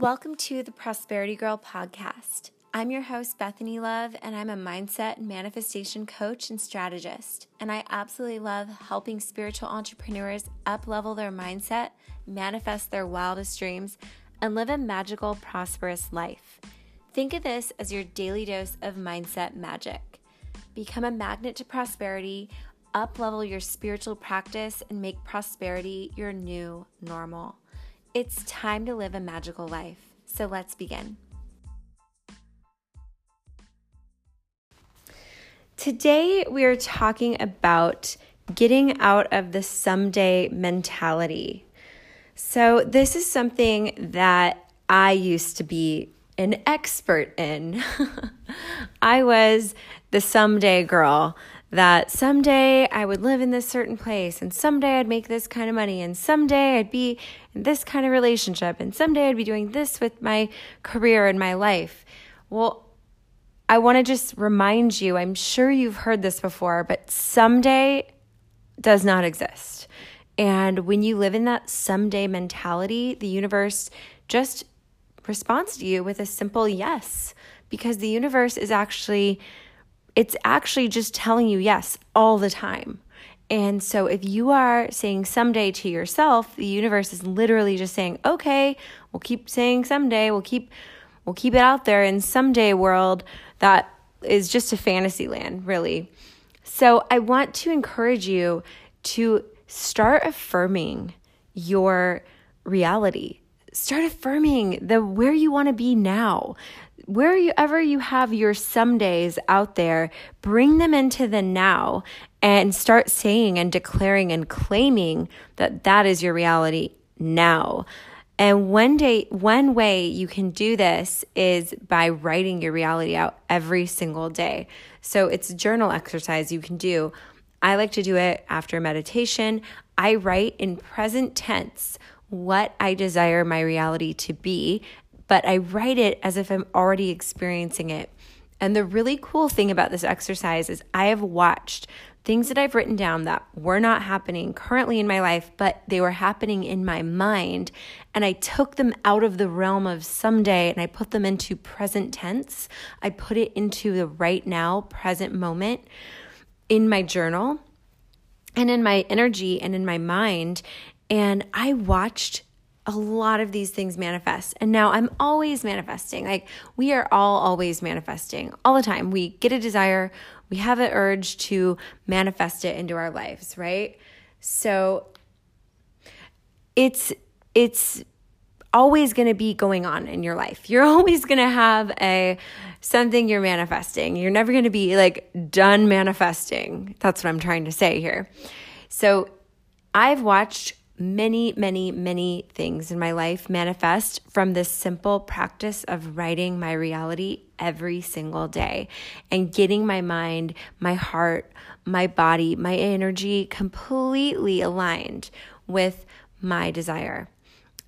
Welcome to the Prosperity Girl podcast. I'm your host, Bethany Love, and I'm a mindset and manifestation coach and strategist. And I absolutely love helping spiritual entrepreneurs up level their mindset, manifest their wildest dreams, and live a magical, prosperous life. Think of this as your daily dose of mindset magic. Become a magnet to prosperity, up level your spiritual practice, and make prosperity your new normal. It's time to live a magical life. So let's begin. Today, we are talking about getting out of the someday mentality. So, this is something that I used to be an expert in. I was the someday girl that someday I would live in this certain place and someday I'd make this kind of money and someday I'd be in this kind of relationship and someday I'd be doing this with my career and my life. Well, I want to just remind you, I'm sure you've heard this before, but someday does not exist. And when you live in that someday mentality, the universe just responds to you with a simple yes because the universe is actually it's actually just telling you yes all the time. And so if you are saying someday to yourself, the universe is literally just saying, "Okay, we'll keep saying someday. We'll keep we'll keep it out there in someday world that is just a fantasy land, really." So I want to encourage you to start affirming your reality. Start affirming the where you want to be now wherever you have your some days out there, bring them into the now and start saying and declaring and claiming that that is your reality now. And one day, one way you can do this is by writing your reality out every single day. So it's a journal exercise you can do. I like to do it after meditation. I write in present tense what I desire my reality to be but I write it as if I'm already experiencing it. And the really cool thing about this exercise is I have watched things that I've written down that were not happening currently in my life, but they were happening in my mind. And I took them out of the realm of someday and I put them into present tense. I put it into the right now, present moment in my journal and in my energy and in my mind. And I watched a lot of these things manifest. And now I'm always manifesting. Like we are all always manifesting all the time. We get a desire, we have an urge to manifest it into our lives, right? So it's it's always going to be going on in your life. You're always going to have a something you're manifesting. You're never going to be like done manifesting. That's what I'm trying to say here. So I've watched many, many, many things in my life manifest from this simple practice of writing my reality every single day and getting my mind, my heart, my body, my energy completely aligned with my desire.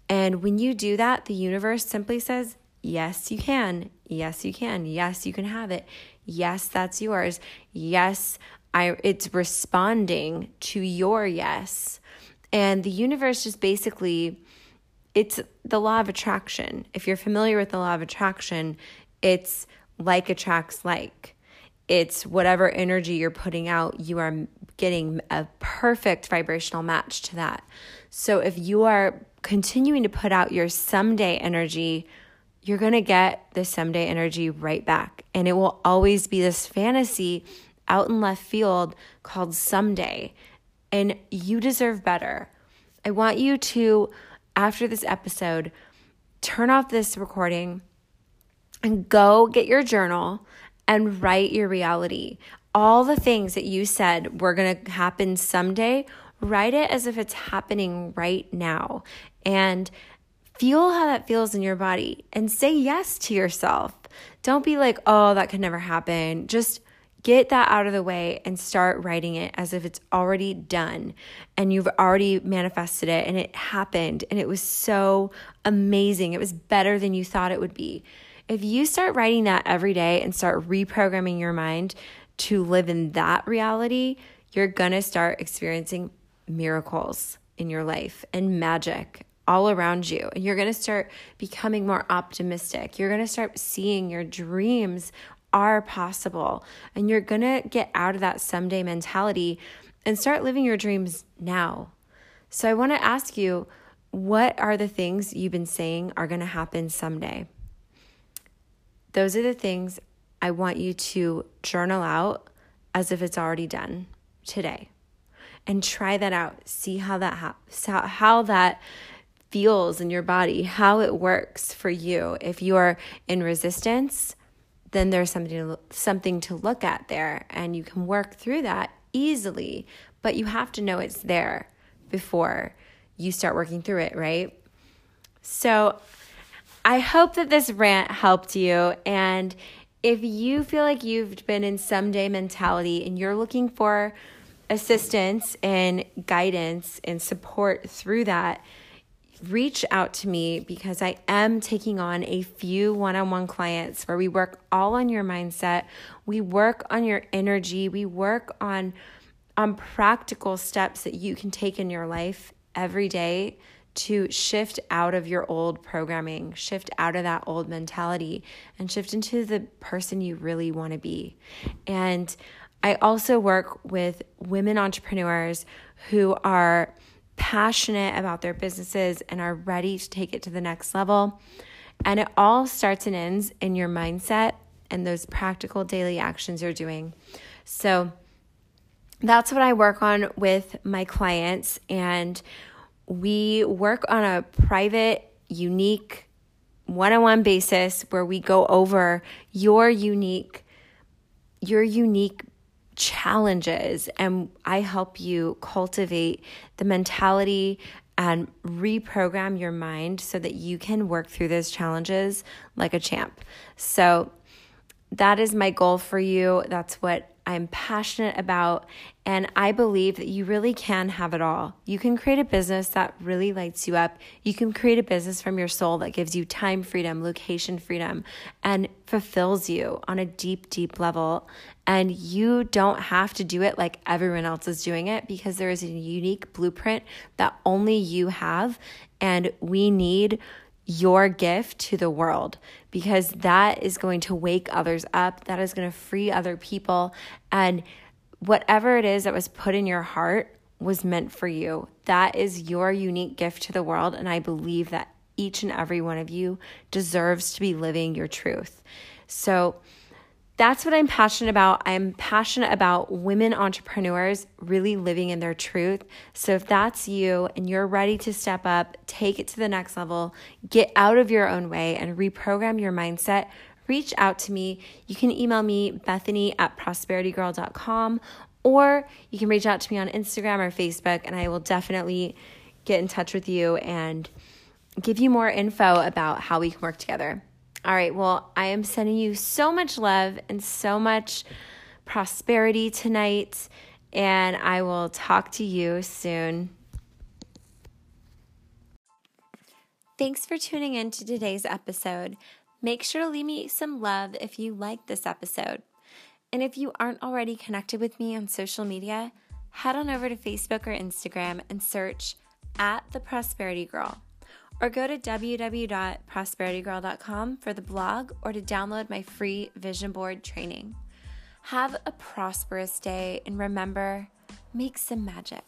And when you do that, the universe simply says, Yes, you can. Yes, you can. Yes, you can have it. Yes, that's yours. Yes, I it's responding to your yes. And the universe just basically, it's the law of attraction. If you're familiar with the law of attraction, it's like attracts like. It's whatever energy you're putting out, you are getting a perfect vibrational match to that. So if you are continuing to put out your someday energy, you're going to get the someday energy right back. And it will always be this fantasy out in left field called someday and you deserve better. I want you to, after this episode, turn off this recording and go get your journal and write your reality. All the things that you said were going to happen someday, write it as if it's happening right now. And feel how that feels in your body and say yes to yourself. Don't be like, oh, that could never happen. Just Get that out of the way and start writing it as if it's already done and you've already manifested it and it happened and it was so amazing. It was better than you thought it would be. If you start writing that every day and start reprogramming your mind to live in that reality, you're going to start experiencing miracles in your life and magic all around you. And you're going to start becoming more optimistic. You're going to start seeing your dreams are possible. And you're going to get out of that someday mentality and start living your dreams now. So I want to ask you what are the things you've been saying are going to happen someday? Those are the things I want you to journal out as if it's already done today. And try that out. See how that ha- how that feels in your body, how it works for you. If you are in resistance, then there's something to, something to look at there and you can work through that easily, but you have to know it's there before you start working through it, right? So I hope that this rant helped you. And if you feel like you've been in someday mentality and you're looking for assistance and guidance and support through that, reach out to me because I am taking on a few one on one clients where we work all on your mindset, we work on your energy, we work on on practical steps that you can take in your life every day to shift out of your old programming, shift out of that old mentality, and shift into the person you really want to be. And I also work with women entrepreneurs who are passionate about their businesses and are ready to take it to the next level. And it all starts and ends in your mindset and those practical daily actions you're doing. So, that's what I work on with my clients. And we work on a private, unique, one on one basis where we go over your unique, your unique challenges and I help you cultivate the mentality and reprogram your mind so that you can work through those challenges like a champ. So that is my goal for you. That's what I'm passionate about, and I believe that you really can have it all. You can create a business that really lights you up. You can create a business from your soul that gives you time freedom, location freedom, and fulfills you on a deep, deep level. And you don't have to do it like everyone else is doing it because there is a unique blueprint that only you have. And we need your gift to the world because that is going to wake others up. That is going to free other people. And whatever it is that was put in your heart was meant for you. That is your unique gift to the world. And I believe that each and every one of you deserves to be living your truth. So, that's what I'm passionate about. I'm passionate about women entrepreneurs really living in their truth. So if that's you and you're ready to step up, take it to the next level, get out of your own way and reprogram your mindset, reach out to me. You can email me, Bethany at prosperitygirl.com, or you can reach out to me on Instagram or Facebook, and I will definitely get in touch with you and give you more info about how we can work together. All right, well, I am sending you so much love and so much prosperity tonight, and I will talk to you soon. Thanks for tuning in to today's episode. Make sure to leave me some love if you like this episode. And if you aren't already connected with me on social media, head on over to Facebook or Instagram and search at The Prosperity Girl or go to www.prosperitygirl.com for the blog or to download my free vision board training. Have a prosperous day and remember, make some magic.